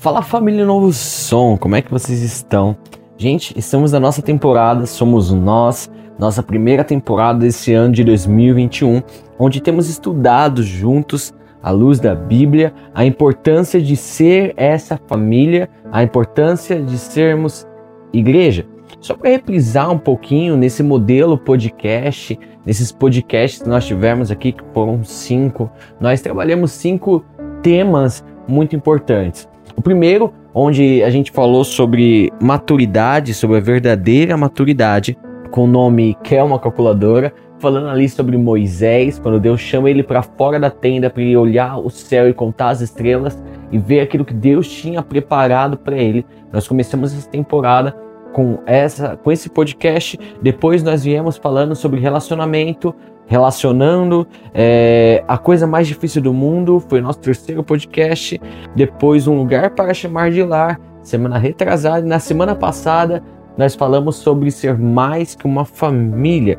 Fala família Novo Som, como é que vocês estão? Gente, estamos na nossa temporada, somos nós, nossa primeira temporada desse ano de 2021, onde temos estudado juntos, à luz da Bíblia, a importância de ser essa família, a importância de sermos igreja. Só para reprisar um pouquinho nesse modelo podcast, nesses podcasts que nós tivemos aqui, que foram cinco, nós trabalhamos cinco temas muito importantes. O primeiro, onde a gente falou sobre maturidade, sobre a verdadeira maturidade, com o nome Que uma calculadora, falando ali sobre Moisés, quando Deus chama ele para fora da tenda para ele olhar o céu e contar as estrelas e ver aquilo que Deus tinha preparado para ele. Nós começamos essa temporada com essa com esse podcast. Depois nós viemos falando sobre relacionamento, relacionando. É, a coisa mais difícil do mundo foi nosso terceiro podcast. Depois, um lugar para chamar de lar. Semana retrasada e na semana passada nós falamos sobre ser mais que uma família.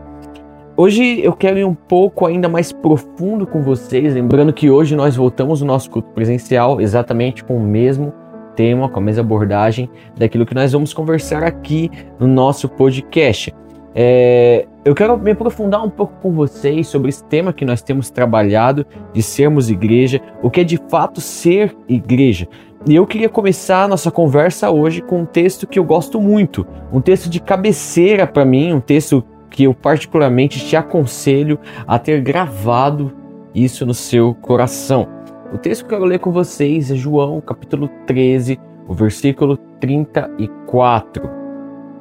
Hoje eu quero ir um pouco ainda mais profundo com vocês, lembrando que hoje nós voltamos o nosso culto presencial exatamente com o mesmo tema, com a mesma abordagem daquilo que nós vamos conversar aqui no nosso podcast. É, eu quero me aprofundar um pouco com vocês sobre esse tema que nós temos trabalhado de sermos igreja, o que é de fato ser igreja. E eu queria começar a nossa conversa hoje com um texto que eu gosto muito, um texto de cabeceira para mim, um texto que eu particularmente te aconselho a ter gravado isso no seu coração. O texto que eu quero ler com vocês é João, capítulo 13, o versículo 34.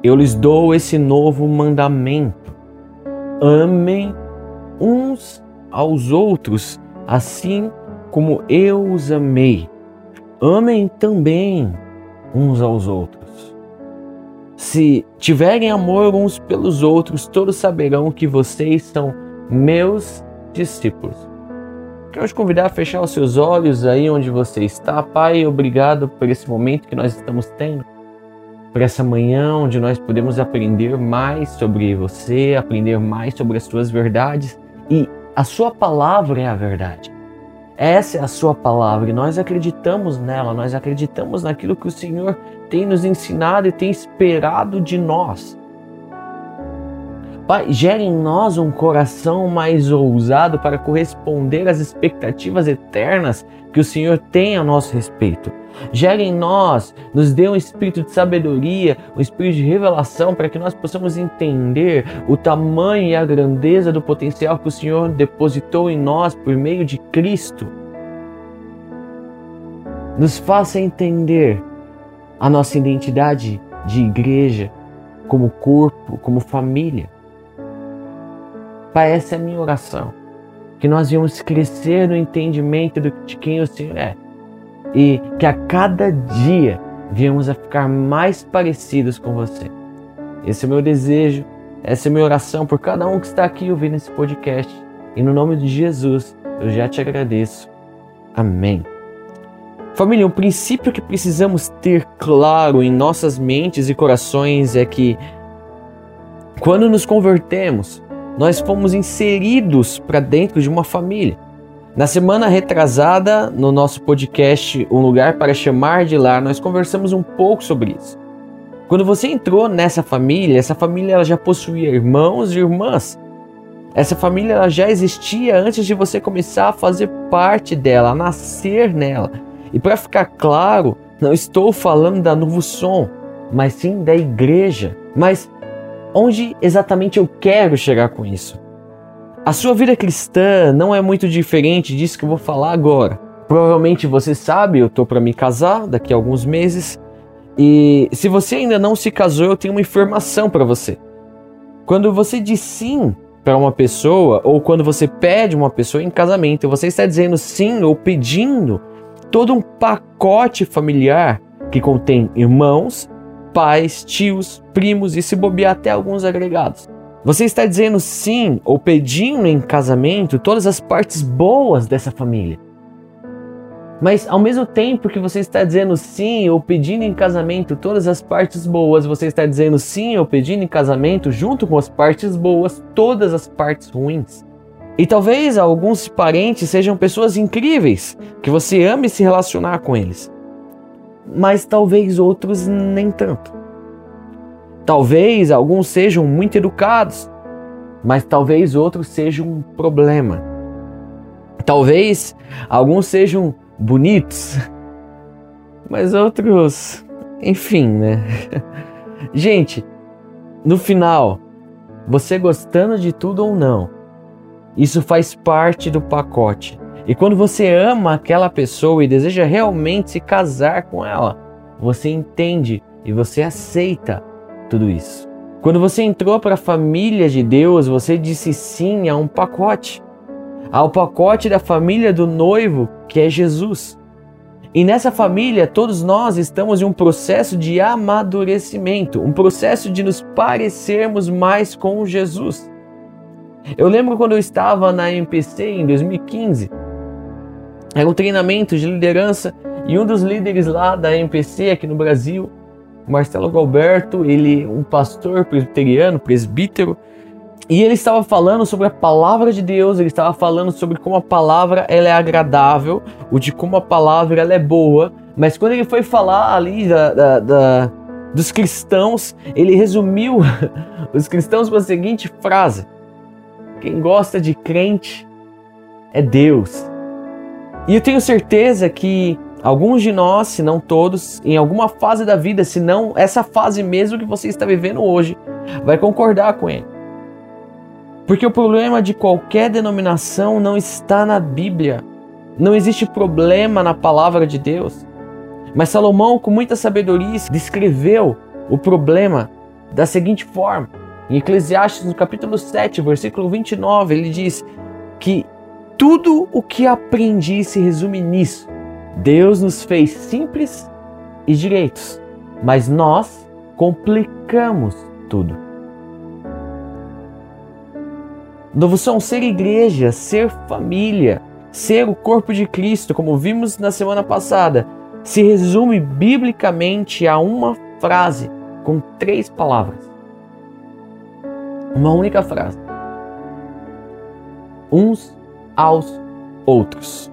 Eu lhes dou esse novo mandamento: amem uns aos outros, assim como eu os amei. Amem também uns aos outros. Se tiverem amor uns pelos outros, todos saberão que vocês são meus discípulos. Quero te convidar a fechar os seus olhos aí onde você está. Pai, obrigado por esse momento que nós estamos tendo por essa manhã onde nós podemos aprender mais sobre você, aprender mais sobre as suas verdades e a sua palavra é a verdade. Essa é a sua palavra e nós acreditamos nela, nós acreditamos naquilo que o Senhor tem nos ensinado e tem esperado de nós. Pai, gere em nós um coração mais ousado para corresponder às expectativas eternas que o Senhor tem a nosso respeito. Gere em nós, nos dê um espírito de sabedoria, um espírito de revelação para que nós possamos entender o tamanho e a grandeza do potencial que o Senhor depositou em nós por meio de Cristo. Nos faça entender a nossa identidade de igreja, como corpo, como família. Pai, essa é a minha oração. Que nós venhamos crescer no entendimento de quem o Senhor é. E que a cada dia venhamos a ficar mais parecidos com você. Esse é o meu desejo, essa é a minha oração por cada um que está aqui ouvindo esse podcast. E no nome de Jesus, eu já te agradeço. Amém. Família, o princípio que precisamos ter claro em nossas mentes e corações é que quando nos convertemos, nós fomos inseridos para dentro de uma família. Na semana retrasada, no nosso podcast Um Lugar para Chamar de Lar, nós conversamos um pouco sobre isso. Quando você entrou nessa família, essa família ela já possuía irmãos e irmãs. Essa família ela já existia antes de você começar a fazer parte dela, a nascer nela. E para ficar claro, não estou falando da Novo Som, mas sim da igreja. Mas Onde exatamente eu quero chegar com isso? A sua vida cristã não é muito diferente disso que eu vou falar agora. Provavelmente você sabe, eu estou para me casar daqui a alguns meses. E se você ainda não se casou, eu tenho uma informação para você. Quando você diz sim para uma pessoa, ou quando você pede uma pessoa em casamento, você está dizendo sim ou pedindo todo um pacote familiar que contém irmãos, pais, tios, primos e se bobear até alguns agregados. Você está dizendo sim ou pedindo em casamento todas as partes boas dessa família. Mas ao mesmo tempo que você está dizendo sim ou pedindo em casamento todas as partes boas, você está dizendo sim ou pedindo em casamento junto com as partes boas todas as partes ruins. E talvez alguns parentes sejam pessoas incríveis, que você ame se relacionar com eles. mas talvez outros nem tanto. Talvez alguns sejam muito educados, mas talvez outros sejam um problema. Talvez alguns sejam bonitos, mas outros, enfim, né? Gente, no final, você gostando de tudo ou não, isso faz parte do pacote. E quando você ama aquela pessoa e deseja realmente se casar com ela, você entende e você aceita tudo isso. Quando você entrou para a família de Deus, você disse sim a um pacote. Ao pacote da família do noivo, que é Jesus. E nessa família, todos nós estamos em um processo de amadurecimento, um processo de nos parecermos mais com Jesus. Eu lembro quando eu estava na MPC em 2015, era um treinamento de liderança e um dos líderes lá da MPC aqui no Brasil, Marcelo Galberto, ele um pastor presbiteriano, presbítero, e ele estava falando sobre a palavra de Deus, ele estava falando sobre como a palavra ela é agradável, o de como a palavra ela é boa, mas quando ele foi falar ali da, da, da dos cristãos, ele resumiu os cristãos com a seguinte frase: Quem gosta de crente é Deus. E eu tenho certeza que alguns de nós, se não todos, em alguma fase da vida, se não essa fase mesmo que você está vivendo hoje, vai concordar com ele. Porque o problema de qualquer denominação não está na Bíblia. Não existe problema na palavra de Deus. Mas Salomão, com muita sabedoria, descreveu o problema da seguinte forma. Em Eclesiastes, no capítulo 7, versículo 29, ele diz que tudo o que aprendi se resume nisso. Deus nos fez simples e direitos, mas nós complicamos tudo. Novo ser igreja, ser família, ser o corpo de Cristo, como vimos na semana passada, se resume biblicamente a uma frase com três palavras. Uma única frase. Uns aos outros.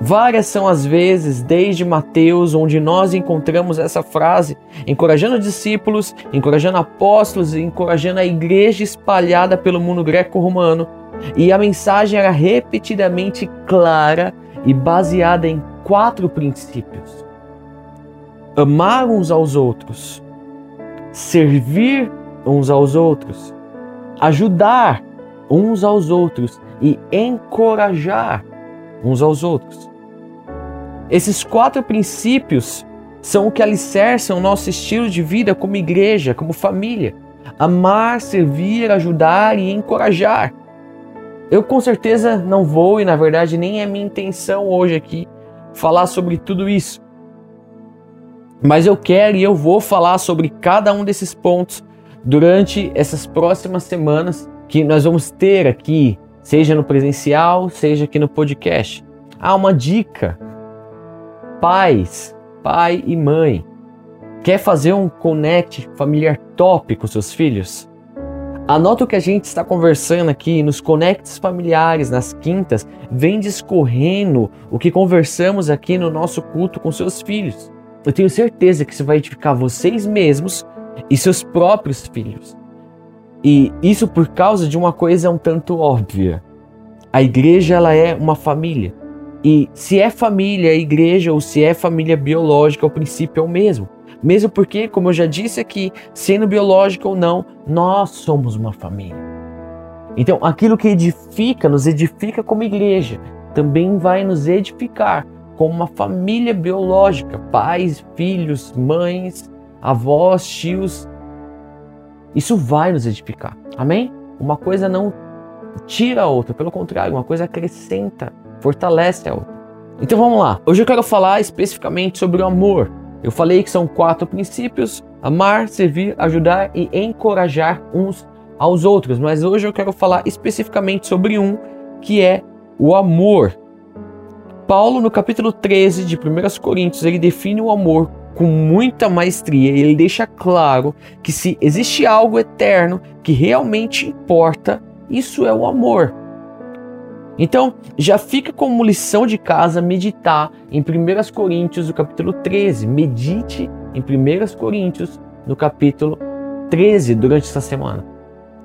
Várias são as vezes, desde Mateus, onde nós encontramos essa frase, encorajando discípulos, encorajando apóstolos, encorajando a igreja espalhada pelo mundo greco-romano. E a mensagem era repetidamente clara e baseada em quatro princípios: amar uns aos outros, servir uns aos outros, ajudar uns aos outros e encorajar uns aos outros. Esses quatro princípios são o que alicerçam o nosso estilo de vida como igreja, como família. Amar, servir, ajudar e encorajar. Eu com certeza não vou, e na verdade nem é minha intenção hoje aqui, falar sobre tudo isso. Mas eu quero e eu vou falar sobre cada um desses pontos durante essas próximas semanas que nós vamos ter aqui, seja no presencial, seja aqui no podcast. Ah, uma dica. Pais, pai e mãe, quer fazer um connect familiar top com seus filhos? Anota o que a gente está conversando aqui nos connects familiares, nas quintas, vem discorrendo o que conversamos aqui no nosso culto com seus filhos. Eu tenho certeza que isso vai edificar vocês mesmos e seus próprios filhos. E isso por causa de uma coisa um tanto óbvia. A igreja ela é uma família. E se é família, é igreja, ou se é família biológica, o princípio é o mesmo. Mesmo porque, como eu já disse aqui, sendo biológica ou não, nós somos uma família. Então, aquilo que edifica, nos edifica como igreja, também vai nos edificar como uma família biológica, pais, filhos, mães, avós, tios, isso vai nos edificar. Amém? Uma coisa não tira a outra, pelo contrário, uma coisa acrescenta, fortalece a outra. Então vamos lá. Hoje eu quero falar especificamente sobre o amor. Eu falei que são quatro princípios: amar, servir, ajudar e encorajar uns aos outros. Mas hoje eu quero falar especificamente sobre um que é o amor. Paulo, no capítulo 13 de 1 Coríntios, ele define o amor com muita maestria. Ele deixa claro que se existe algo eterno que realmente importa, isso é o amor. Então, já fica como lição de casa meditar em 1 Coríntios, no capítulo 13. Medite em 1 Coríntios, no capítulo 13, durante essa semana.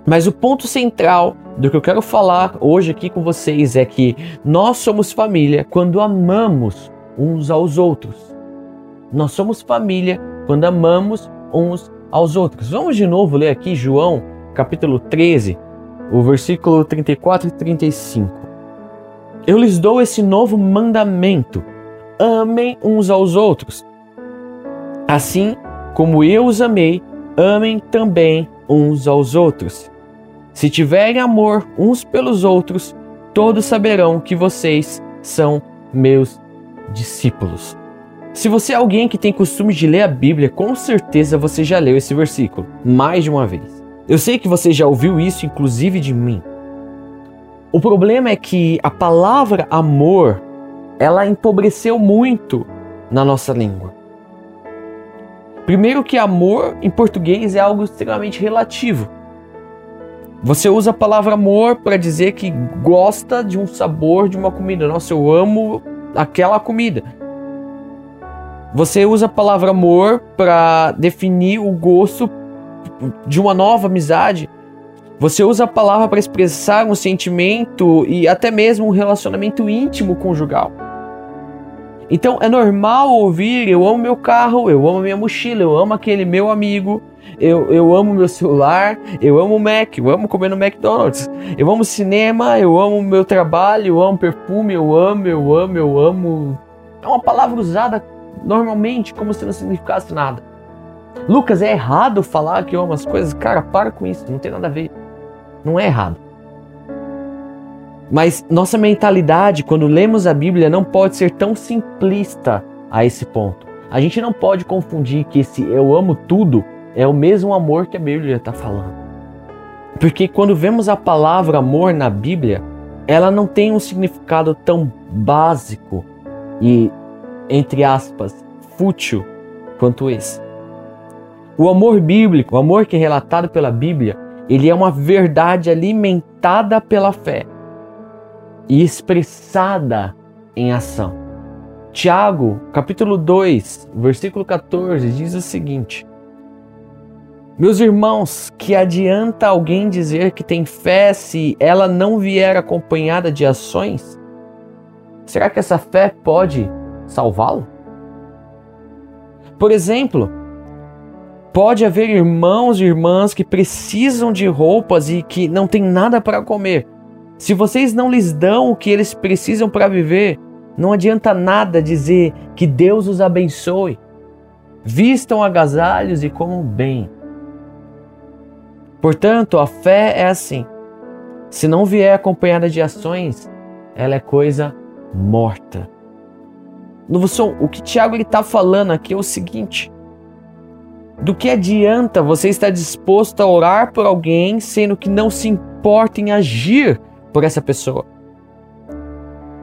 Mas o ponto central do que eu quero falar hoje aqui com vocês é que nós somos família quando amamos uns aos outros. Nós somos família quando amamos uns aos outros. Vamos de novo ler aqui João, capítulo 13, o versículo 34 e 35. Eu lhes dou esse novo mandamento: amem uns aos outros. Assim como eu os amei, amem também uns aos outros. Se tiverem amor uns pelos outros, todos saberão que vocês são meus discípulos. Se você é alguém que tem costume de ler a Bíblia, com certeza você já leu esse versículo mais de uma vez. Eu sei que você já ouviu isso, inclusive de mim. O problema é que a palavra amor, ela empobreceu muito na nossa língua. Primeiro que amor em português é algo extremamente relativo. Você usa a palavra amor para dizer que gosta de um sabor de uma comida. Nossa, eu amo aquela comida. Você usa a palavra amor para definir o gosto de uma nova amizade. Você usa a palavra para expressar um sentimento e até mesmo um relacionamento íntimo conjugal. Então é normal ouvir: eu amo meu carro, eu amo minha mochila, eu amo aquele meu amigo, eu, eu amo meu celular, eu amo o Mac, eu amo comer no McDonald's, eu amo cinema, eu amo meu trabalho, eu amo perfume, eu amo, eu amo, eu amo. É uma palavra usada normalmente como se não significasse nada. Lucas, é errado falar que eu amo as coisas? Cara, para com isso, não tem nada a ver. Não é errado. Mas nossa mentalidade, quando lemos a Bíblia, não pode ser tão simplista a esse ponto. A gente não pode confundir que esse eu amo tudo é o mesmo amor que a Bíblia está falando. Porque quando vemos a palavra amor na Bíblia, ela não tem um significado tão básico e, entre aspas, fútil quanto esse. O amor bíblico, o amor que é relatado pela Bíblia, ele é uma verdade alimentada pela fé e expressada em ação. Tiago, capítulo 2, versículo 14, diz o seguinte: Meus irmãos, que adianta alguém dizer que tem fé se ela não vier acompanhada de ações? Será que essa fé pode salvá-lo? Por exemplo, pode haver irmãos e irmãs que precisam de roupas e que não têm nada para comer. Se vocês não lhes dão o que eles precisam para viver, não adianta nada dizer que Deus os abençoe. Vistam agasalhos e comam bem. Portanto, a fé é assim. Se não vier acompanhada de ações, ela é coisa morta. No som, o que Tiago está falando aqui é o seguinte: do que adianta você estar disposto a orar por alguém, sendo que não se importa em agir por essa pessoa.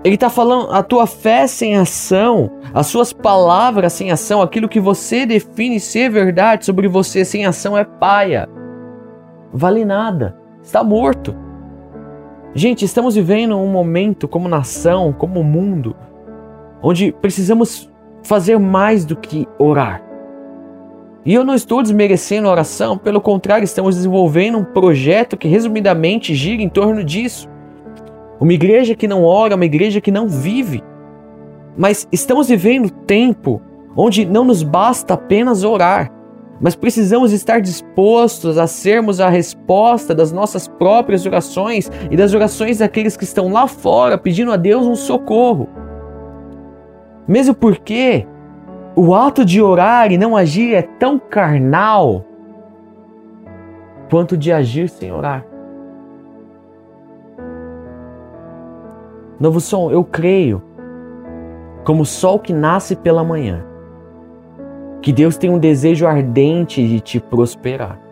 Ele está falando a tua fé sem ação, as suas palavras sem ação, aquilo que você define ser verdade sobre você sem ação é paia. Vale nada, está morto. Gente, estamos vivendo um momento como nação, como mundo, onde precisamos fazer mais do que orar. E eu não estou desmerecendo a oração, pelo contrário, estamos desenvolvendo um projeto que resumidamente gira em torno disso. Uma igreja que não ora, uma igreja que não vive. Mas estamos vivendo tempo onde não nos basta apenas orar, mas precisamos estar dispostos a sermos a resposta das nossas próprias orações e das orações daqueles que estão lá fora pedindo a Deus um socorro. Mesmo porque o ato de orar e não agir é tão carnal quanto de agir sem orar. Novo som, eu creio, como o sol que nasce pela manhã, que Deus tem um desejo ardente de te prosperar.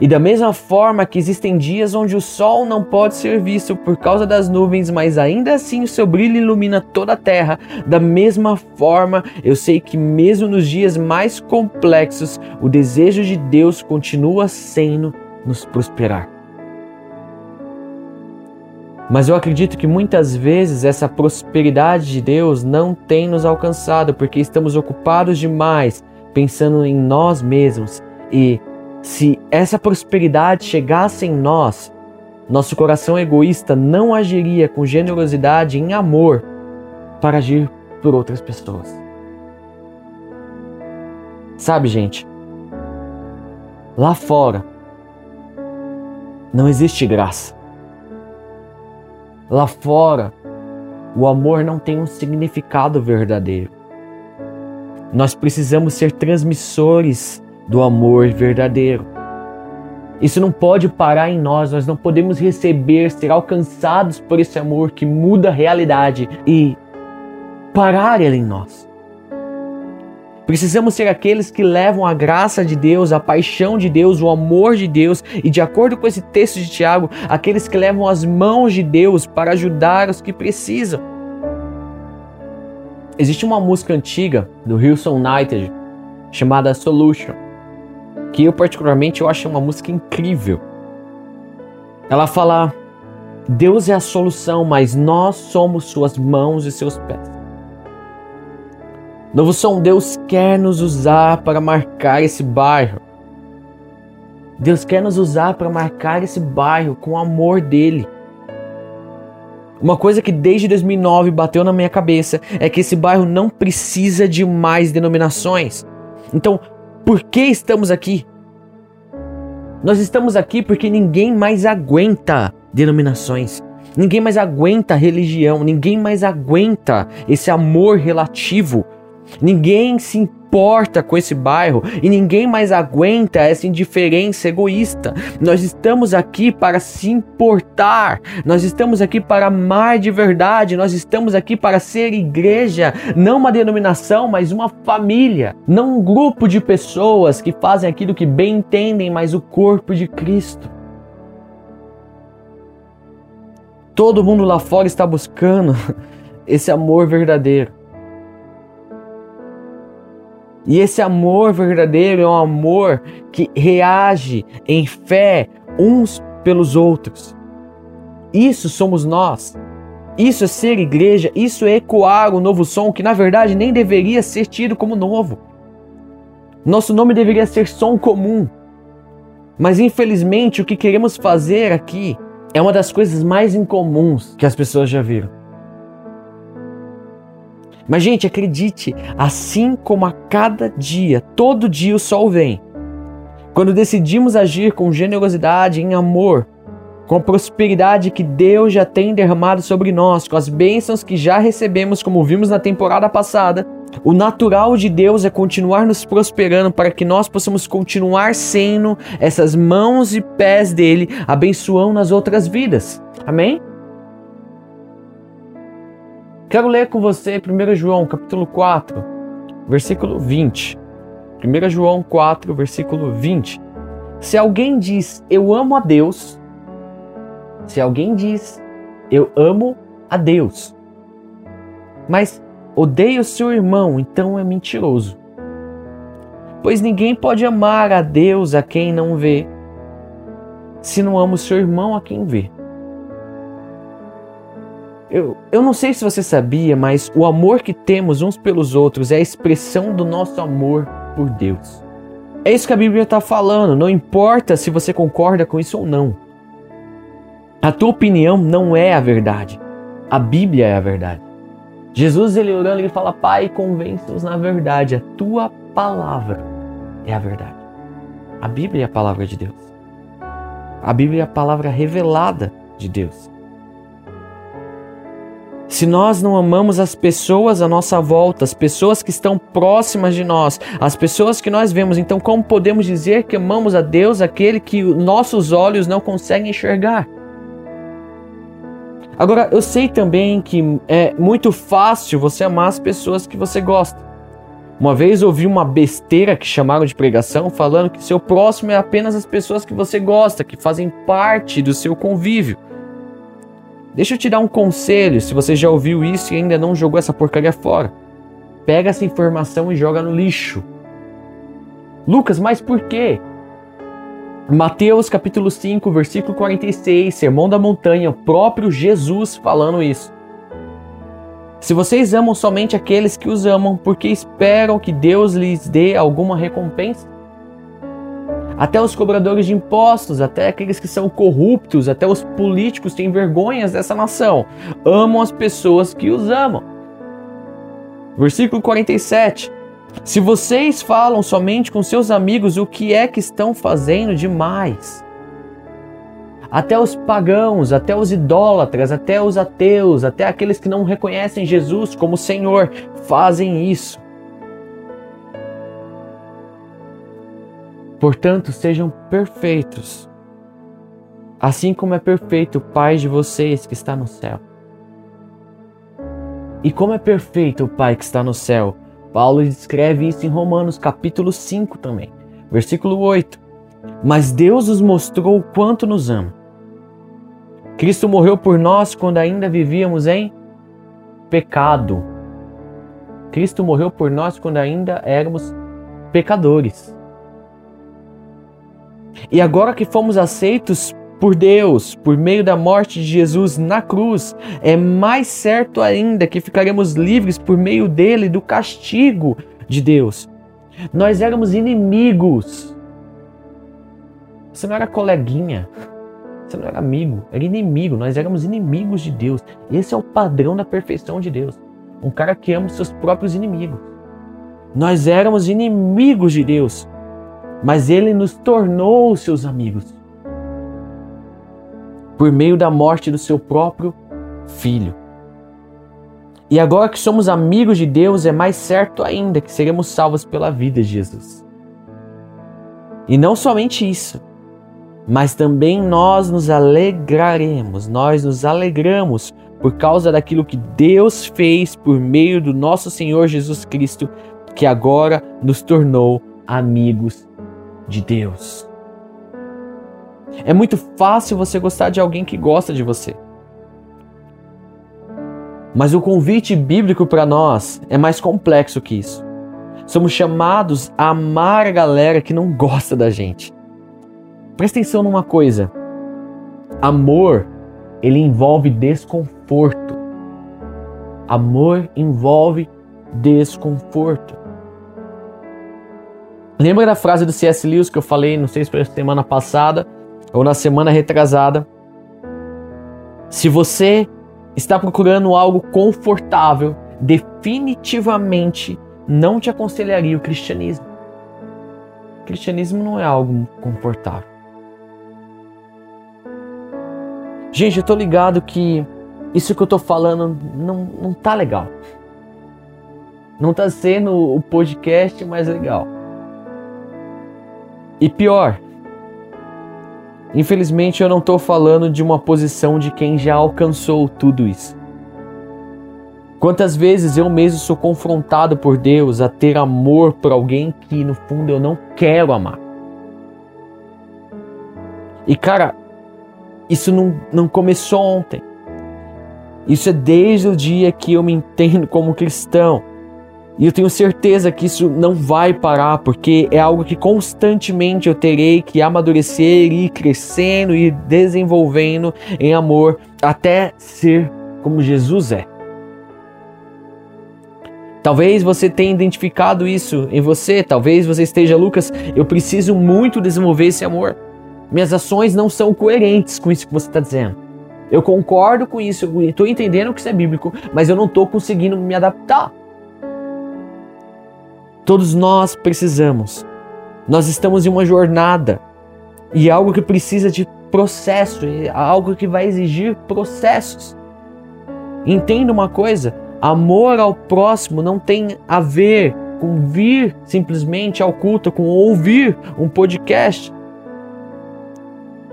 E da mesma forma que existem dias onde o sol não pode ser visto por causa das nuvens, mas ainda assim o seu brilho ilumina toda a terra, da mesma forma eu sei que mesmo nos dias mais complexos, o desejo de Deus continua sendo nos prosperar. Mas eu acredito que muitas vezes essa prosperidade de Deus não tem nos alcançado porque estamos ocupados demais pensando em nós mesmos. E se essa prosperidade chegasse em nós, nosso coração egoísta não agiria com generosidade em amor para agir por outras pessoas. Sabe, gente? Lá fora não existe graça. Lá fora, o amor não tem um significado verdadeiro. Nós precisamos ser transmissores do amor verdadeiro. Isso não pode parar em nós, nós não podemos receber, ser alcançados por esse amor que muda a realidade e parar ele em nós. Precisamos ser aqueles que levam a graça de Deus, a paixão de Deus, o amor de Deus e, de acordo com esse texto de Tiago, aqueles que levam as mãos de Deus para ajudar os que precisam. Existe uma música antiga do Hillsong United chamada Solution, que eu particularmente eu acho uma música incrível. Ela fala: Deus é a solução, mas nós somos suas mãos e seus pés. Novo som, Deus quer nos usar para marcar esse bairro. Deus quer nos usar para marcar esse bairro com o amor dele. Uma coisa que desde 2009 bateu na minha cabeça é que esse bairro não precisa de mais denominações. Então, por que estamos aqui? Nós estamos aqui porque ninguém mais aguenta denominações. Ninguém mais aguenta religião, ninguém mais aguenta esse amor relativo Ninguém se importa com esse bairro e ninguém mais aguenta essa indiferença egoísta. Nós estamos aqui para se importar, nós estamos aqui para amar de verdade, nós estamos aqui para ser igreja, não uma denominação, mas uma família, não um grupo de pessoas que fazem aquilo que bem entendem, mas o corpo de Cristo. Todo mundo lá fora está buscando esse amor verdadeiro. E esse amor verdadeiro é um amor que reage em fé uns pelos outros. Isso somos nós. Isso é ser igreja, isso é ecoar o novo som que na verdade nem deveria ser tido como novo. Nosso nome deveria ser som comum. Mas infelizmente o que queremos fazer aqui é uma das coisas mais incomuns que as pessoas já viram. Mas, gente, acredite, assim como a cada dia, todo dia o sol vem. Quando decidimos agir com generosidade, em amor, com a prosperidade que Deus já tem derramado sobre nós, com as bênçãos que já recebemos, como vimos na temporada passada, o natural de Deus é continuar nos prosperando para que nós possamos continuar sendo essas mãos e pés dele, abençoando nas outras vidas. Amém? Quero ler com você 1 João, capítulo 4, versículo 20. 1 João 4, versículo 20. Se alguém diz eu amo a Deus, se alguém diz eu amo a Deus, mas odeia o seu irmão, então é mentiroso. Pois ninguém pode amar a Deus a quem não vê, se não ama o seu irmão a quem vê. Eu, eu não sei se você sabia, mas o amor que temos uns pelos outros é a expressão do nosso amor por Deus. É isso que a Bíblia está falando, não importa se você concorda com isso ou não. A tua opinião não é a verdade. A Bíblia é a verdade. Jesus, ele orando, ele fala: Pai, convence-nos na verdade. A tua palavra é a verdade. A Bíblia é a palavra de Deus. A Bíblia é a palavra revelada de Deus. Se nós não amamos as pessoas à nossa volta, as pessoas que estão próximas de nós, as pessoas que nós vemos, então como podemos dizer que amamos a Deus, aquele que nossos olhos não conseguem enxergar? Agora, eu sei também que é muito fácil você amar as pessoas que você gosta. Uma vez ouvi uma besteira que chamaram de pregação falando que seu próximo é apenas as pessoas que você gosta, que fazem parte do seu convívio. Deixa eu te dar um conselho, se você já ouviu isso e ainda não jogou essa porcaria fora. Pega essa informação e joga no lixo. Lucas, mas por quê? Mateus capítulo 5, versículo 46, Sermão da Montanha, o próprio Jesus falando isso. Se vocês amam somente aqueles que os amam, porque esperam que Deus lhes dê alguma recompensa? Até os cobradores de impostos, até aqueles que são corruptos, até os políticos têm vergonhas dessa nação. Amam as pessoas que os amam. Versículo 47. Se vocês falam somente com seus amigos, o que é que estão fazendo demais? Até os pagãos, até os idólatras, até os ateus, até aqueles que não reconhecem Jesus como Senhor, fazem isso. Portanto, sejam perfeitos, assim como é perfeito o Pai de vocês que está no céu. E como é perfeito o Pai que está no céu, Paulo descreve isso em Romanos capítulo 5 também, versículo 8. Mas Deus nos mostrou o quanto nos ama. Cristo morreu por nós quando ainda vivíamos em pecado. Cristo morreu por nós quando ainda éramos pecadores. E agora que fomos aceitos por Deus, por meio da morte de Jesus na cruz, é mais certo ainda que ficaremos livres por meio dele do castigo de Deus. Nós éramos inimigos. Você não era coleguinha, você não era amigo, era inimigo. Nós éramos inimigos de Deus. Esse é o padrão da perfeição de Deus. Um cara que ama os seus próprios inimigos. Nós éramos inimigos de Deus mas ele nos tornou seus amigos por meio da morte do seu próprio filho. E agora que somos amigos de Deus, é mais certo ainda que seremos salvos pela vida de Jesus. E não somente isso, mas também nós nos alegraremos, nós nos alegramos por causa daquilo que Deus fez por meio do nosso Senhor Jesus Cristo, que agora nos tornou amigos de Deus. É muito fácil você gostar de alguém que gosta de você. Mas o convite bíblico para nós é mais complexo que isso. Somos chamados a amar a galera que não gosta da gente. Presta atenção numa coisa. Amor, ele envolve desconforto. Amor envolve desconforto. Lembra da frase do C.S. Lewis que eu falei, não sei se foi na semana passada ou na semana retrasada? Se você está procurando algo confortável, definitivamente não te aconselharia o cristianismo. O cristianismo não é algo confortável. Gente, eu tô ligado que isso que eu tô falando não, não tá legal. Não tá sendo o podcast mais legal. E pior, infelizmente eu não estou falando de uma posição de quem já alcançou tudo isso. Quantas vezes eu mesmo sou confrontado por Deus a ter amor por alguém que no fundo eu não quero amar. E cara, isso não, não começou ontem. Isso é desde o dia que eu me entendo como cristão. E eu tenho certeza que isso não vai parar, porque é algo que constantemente eu terei que amadurecer, ir crescendo e desenvolvendo em amor até ser como Jesus é. Talvez você tenha identificado isso em você, talvez você esteja, Lucas, eu preciso muito desenvolver esse amor. Minhas ações não são coerentes com isso que você está dizendo. Eu concordo com isso, eu estou entendendo que isso é bíblico, mas eu não estou conseguindo me adaptar. Todos nós precisamos. Nós estamos em uma jornada e é algo que precisa de processo, é algo que vai exigir processos. Entenda uma coisa: amor ao próximo não tem a ver com vir simplesmente ao culto, com ouvir um podcast.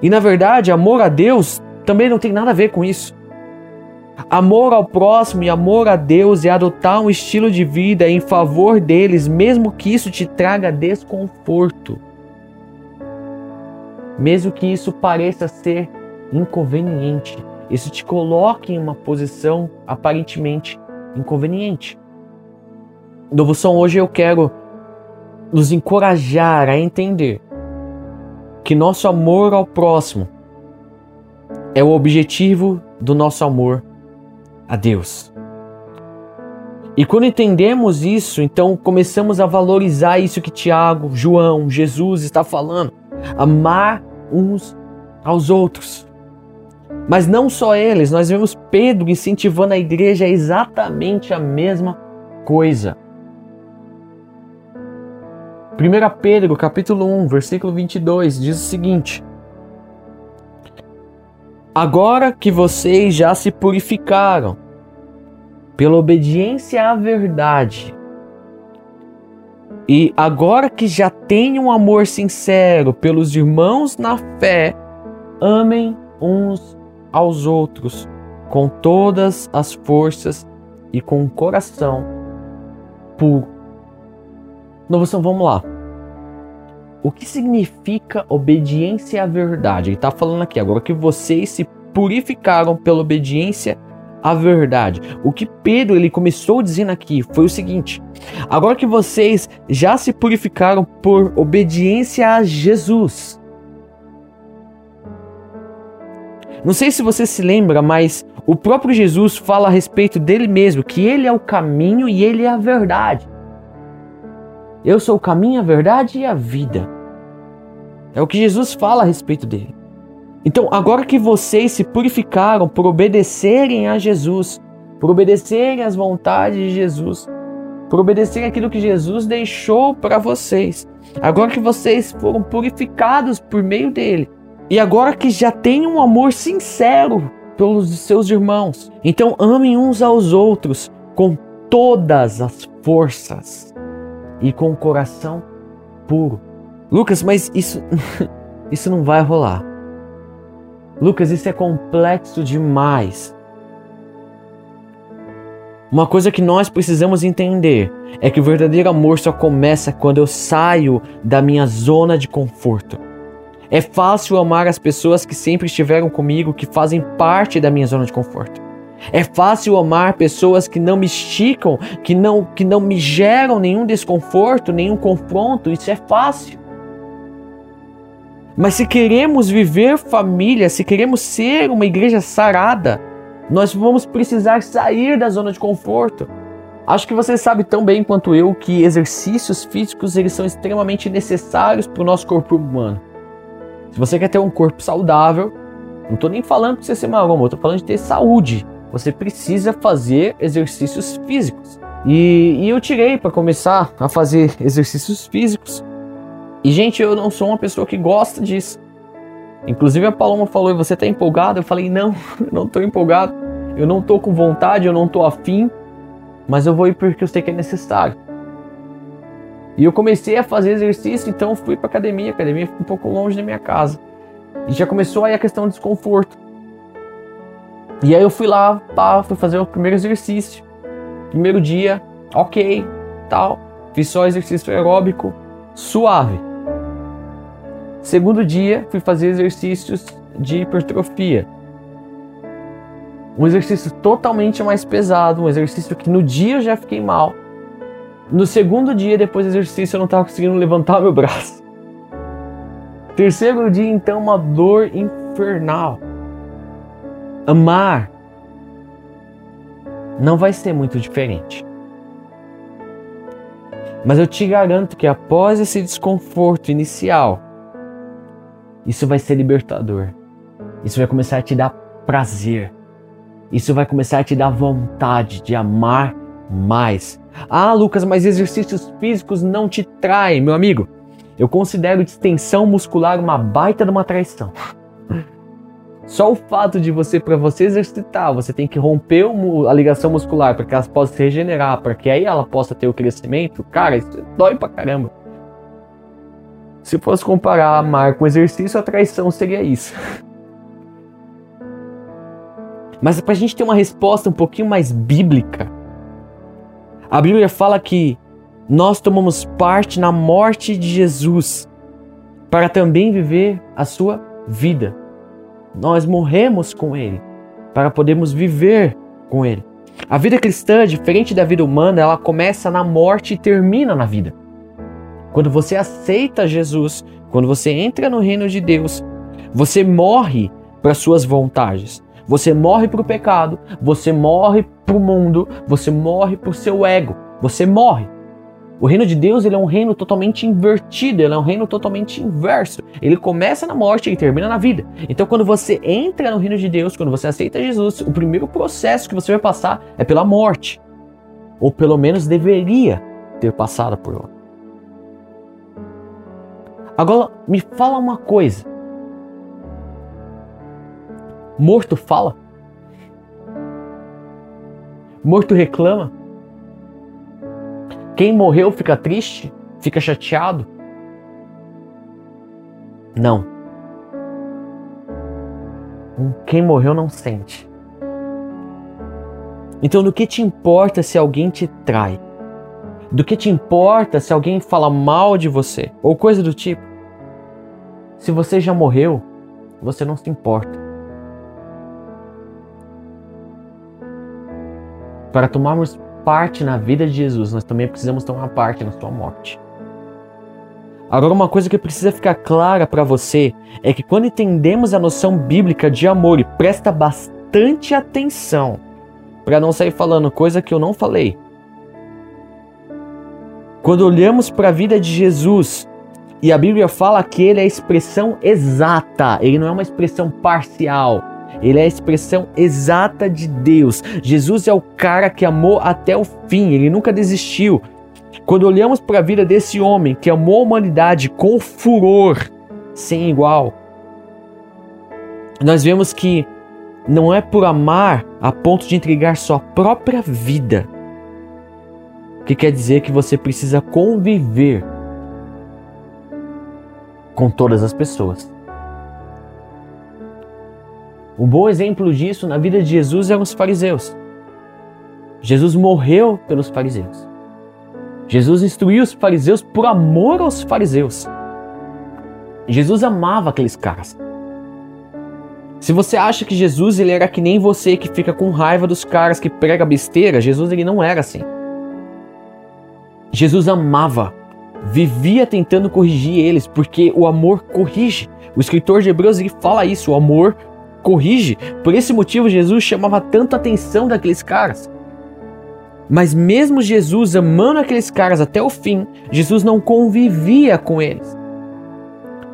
E na verdade, amor a Deus também não tem nada a ver com isso. Amor ao próximo e amor a Deus é adotar um estilo de vida em favor deles, mesmo que isso te traga desconforto. Mesmo que isso pareça ser inconveniente, isso te coloque em uma posição aparentemente inconveniente. Novo Som hoje eu quero nos encorajar a entender que nosso amor ao próximo é o objetivo do nosso amor a Deus. E quando entendemos isso, então começamos a valorizar isso que Tiago, João, Jesus está falando. Amar uns aos outros. Mas não só eles, nós vemos Pedro incentivando a igreja a exatamente a mesma coisa. 1 Pedro, capítulo 1, versículo 22, diz o seguinte: Agora que vocês já se purificaram pela obediência à verdade, e agora que já têm um amor sincero pelos irmãos na fé, amem uns aos outros com todas as forças e com o coração puro. Então vamos lá. O que significa obediência à verdade? Ele está falando aqui agora que vocês se purificaram pela obediência à verdade. O que Pedro ele começou dizendo aqui foi o seguinte: agora que vocês já se purificaram por obediência a Jesus. Não sei se você se lembra, mas o próprio Jesus fala a respeito dele mesmo, que ele é o caminho e ele é a verdade. Eu sou o caminho, a verdade e a vida. É o que Jesus fala a respeito dele. Então, agora que vocês se purificaram por obedecerem a Jesus, por obedecerem às vontades de Jesus, por obedecerem aquilo que Jesus deixou para vocês, agora que vocês foram purificados por meio dele, e agora que já têm um amor sincero pelos seus irmãos, então amem uns aos outros com todas as forças e com o coração puro. Lucas, mas isso isso não vai rolar. Lucas, isso é complexo demais. Uma coisa que nós precisamos entender é que o verdadeiro amor só começa quando eu saio da minha zona de conforto. É fácil amar as pessoas que sempre estiveram comigo, que fazem parte da minha zona de conforto. É fácil amar pessoas que não me esticam, que não, que não me geram nenhum desconforto, nenhum confronto. Isso é fácil. Mas se queremos viver família, se queremos ser uma igreja sarada, nós vamos precisar sair da zona de conforto. Acho que você sabe tão bem quanto eu que exercícios físicos eles são extremamente necessários para o nosso corpo humano. Se você quer ter um corpo saudável, não estou nem falando de você ser maromba, estou falando de ter saúde você precisa fazer exercícios físicos. E, e eu tirei para começar a fazer exercícios físicos. E, gente, eu não sou uma pessoa que gosta disso. Inclusive, a Paloma falou: Você tá empolgado? Eu falei: Não, eu não tô empolgado. Eu não tô com vontade, eu não tô afim. Mas eu vou ir porque eu sei que é necessário. E eu comecei a fazer exercício, então fui para academia. A academia fica um pouco longe da minha casa. E já começou aí a questão do desconforto. E aí eu fui lá, pá, fui fazer o primeiro exercício. Primeiro dia, ok, tal. Fiz só exercício aeróbico, suave. Segundo dia, fui fazer exercícios de hipertrofia. Um exercício totalmente mais pesado, um exercício que no dia eu já fiquei mal. No segundo dia, depois do exercício, eu não estava conseguindo levantar meu braço. Terceiro dia, então, uma dor infernal amar não vai ser muito diferente. Mas eu te garanto que após esse desconforto inicial, isso vai ser libertador. Isso vai começar a te dar prazer. Isso vai começar a te dar vontade de amar mais. Ah, Lucas, mas exercícios físicos não te traem, meu amigo. Eu considero distensão muscular uma baita de uma traição. Só o fato de você, para você exercitar, você tem que romper a ligação muscular para que ela possa se regenerar, para que aí ela possa ter o crescimento, cara, isso dói pra caramba. Se fosse comparar amar com exercício, a traição seria isso. Mas para a gente ter uma resposta um pouquinho mais bíblica, a Bíblia fala que nós tomamos parte na morte de Jesus para também viver a sua vida. Nós morremos com Ele para podermos viver com Ele. A vida cristã, diferente da vida humana, ela começa na morte e termina na vida. Quando você aceita Jesus quando você entra no reino de Deus, você morre para suas vontades. Você morre para o pecado, você morre para o mundo, você morre para o seu ego. Você morre. O reino de Deus ele é um reino totalmente invertido, ele é um reino totalmente inverso. Ele começa na morte e termina na vida. Então, quando você entra no reino de Deus, quando você aceita Jesus, o primeiro processo que você vai passar é pela morte. Ou pelo menos deveria ter passado por lá. Agora, me fala uma coisa. Morto fala? Morto reclama? Quem morreu fica triste? Fica chateado? Não. Quem morreu não sente. Então, do que te importa se alguém te trai? Do que te importa se alguém fala mal de você? Ou coisa do tipo? Se você já morreu, você não se importa. Para tomarmos parte na vida de Jesus, nós também precisamos tomar parte na sua morte. Agora, uma coisa que precisa ficar clara para você é que quando entendemos a noção bíblica de amor e presta bastante atenção para não sair falando coisa que eu não falei. Quando olhamos para a vida de Jesus e a Bíblia fala que ele é a expressão exata, ele não é uma expressão parcial. Ele é a expressão exata de Deus. Jesus é o cara que amou até o fim, ele nunca desistiu. Quando olhamos para a vida desse homem que amou a humanidade com furor sem igual, nós vemos que não é por amar a ponto de entregar sua própria vida que quer dizer que você precisa conviver com todas as pessoas. Um bom exemplo disso na vida de Jesus eram os fariseus. Jesus morreu pelos fariseus. Jesus instruiu os fariseus por amor aos fariseus. Jesus amava aqueles caras. Se você acha que Jesus ele era que nem você que fica com raiva dos caras que prega besteira, Jesus ele não era assim. Jesus amava, vivia tentando corrigir eles, porque o amor corrige. O escritor de Hebreus ele fala isso, o amor corrige. Por esse motivo, Jesus chamava tanto a atenção daqueles caras. Mas mesmo Jesus amando aqueles caras até o fim, Jesus não convivia com eles.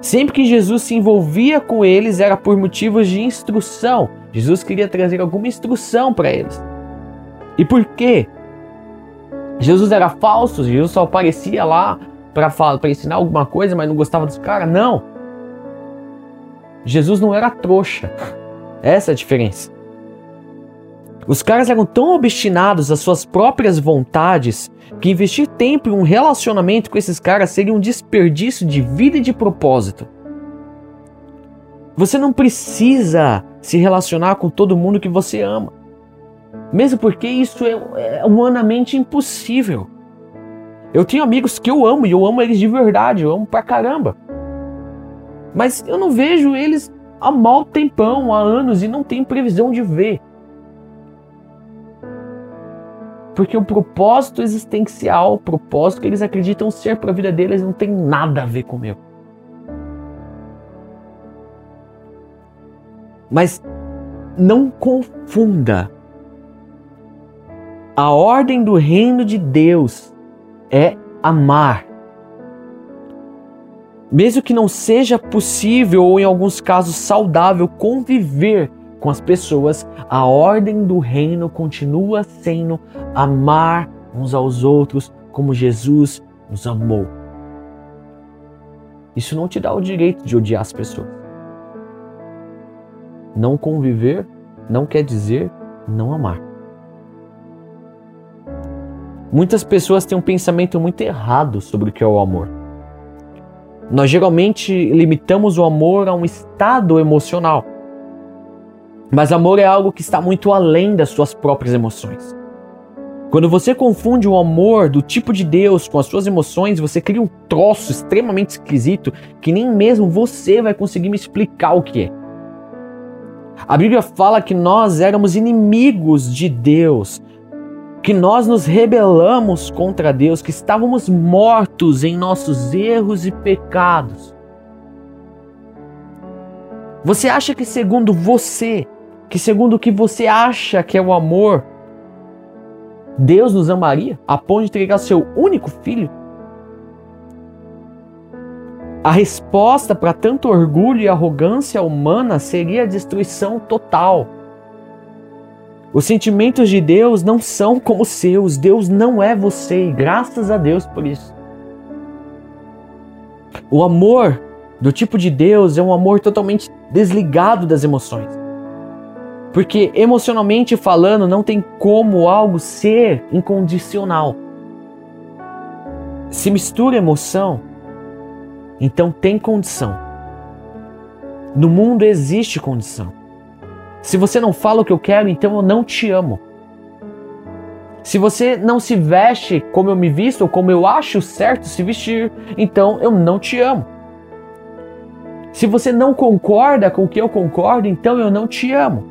Sempre que Jesus se envolvia com eles era por motivos de instrução. Jesus queria trazer alguma instrução para eles. E por quê? Jesus era falso, Jesus só aparecia lá para ensinar alguma coisa, mas não gostava dos caras? Não. Jesus não era trouxa. Essa é a diferença. Os caras eram tão obstinados às suas próprias vontades que investir tempo em um relacionamento com esses caras seria um desperdício de vida e de propósito. Você não precisa se relacionar com todo mundo que você ama. Mesmo porque isso é, é humanamente impossível. Eu tenho amigos que eu amo e eu amo eles de verdade, eu amo pra caramba. Mas eu não vejo eles há mal tempão, há anos, e não tenho previsão de ver. Porque o propósito existencial, o propósito que eles acreditam ser para a vida deles, não tem nada a ver com o meu. Mas não confunda. A ordem do reino de Deus é amar. Mesmo que não seja possível ou em alguns casos saudável conviver com as pessoas, a ordem do reino continua sendo amar uns aos outros como Jesus nos amou. Isso não te dá o direito de odiar as pessoas. Não conviver não quer dizer não amar. Muitas pessoas têm um pensamento muito errado sobre o que é o amor. Nós geralmente limitamos o amor a um estado emocional. Mas amor é algo que está muito além das suas próprias emoções. Quando você confunde o amor do tipo de Deus com as suas emoções, você cria um troço extremamente esquisito que nem mesmo você vai conseguir me explicar o que é. A Bíblia fala que nós éramos inimigos de Deus, que nós nos rebelamos contra Deus, que estávamos mortos em nossos erros e pecados. Você acha que segundo você, que segundo o que você acha que é o amor, Deus nos amaria a ponto de entregar seu único filho? A resposta para tanto orgulho e arrogância humana seria a destruição total. Os sentimentos de Deus não são como os seus. Deus não é você e graças a Deus por isso. O amor do tipo de Deus é um amor totalmente desligado das emoções. Porque emocionalmente falando, não tem como algo ser incondicional. Se mistura emoção, então tem condição. No mundo existe condição. Se você não fala o que eu quero, então eu não te amo. Se você não se veste como eu me visto ou como eu acho certo se vestir, então eu não te amo. Se você não concorda com o que eu concordo, então eu não te amo.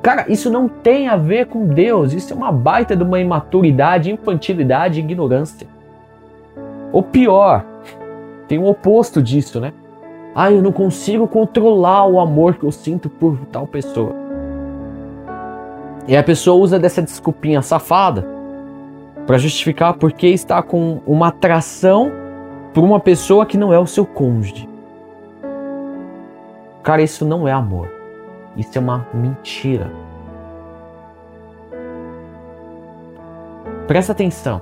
Cara, isso não tem a ver com Deus. Isso é uma baita de uma imaturidade, infantilidade ignorância. Ou pior, tem o oposto disso, né? Ah, eu não consigo controlar o amor que eu sinto por tal pessoa. E a pessoa usa dessa desculpinha safada para justificar porque está com uma atração por uma pessoa que não é o seu cônjuge. Cara, isso não é amor. Isso é uma mentira. Presta atenção.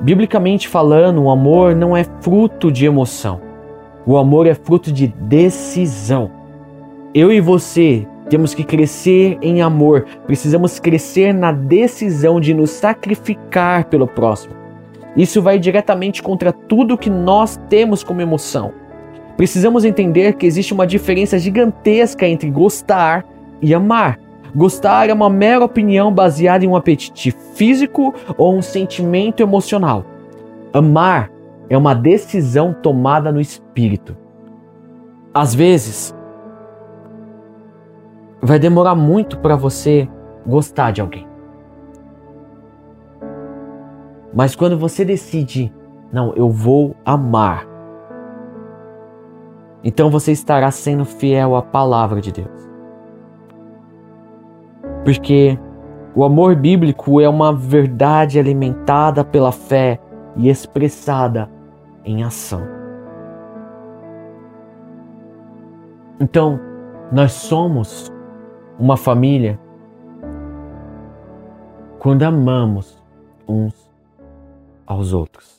Biblicamente falando, o amor não é fruto de emoção. O amor é fruto de decisão. Eu e você temos que crescer em amor. Precisamos crescer na decisão de nos sacrificar pelo próximo. Isso vai diretamente contra tudo que nós temos como emoção. Precisamos entender que existe uma diferença gigantesca entre gostar e amar. Gostar é uma mera opinião baseada em um apetite físico ou um sentimento emocional. Amar é uma decisão tomada no espírito. Às vezes, vai demorar muito para você gostar de alguém. Mas quando você decide, não, eu vou amar, então você estará sendo fiel à palavra de Deus. Porque o amor bíblico é uma verdade alimentada pela fé e expressada em ação. Então, nós somos uma família quando amamos uns aos outros.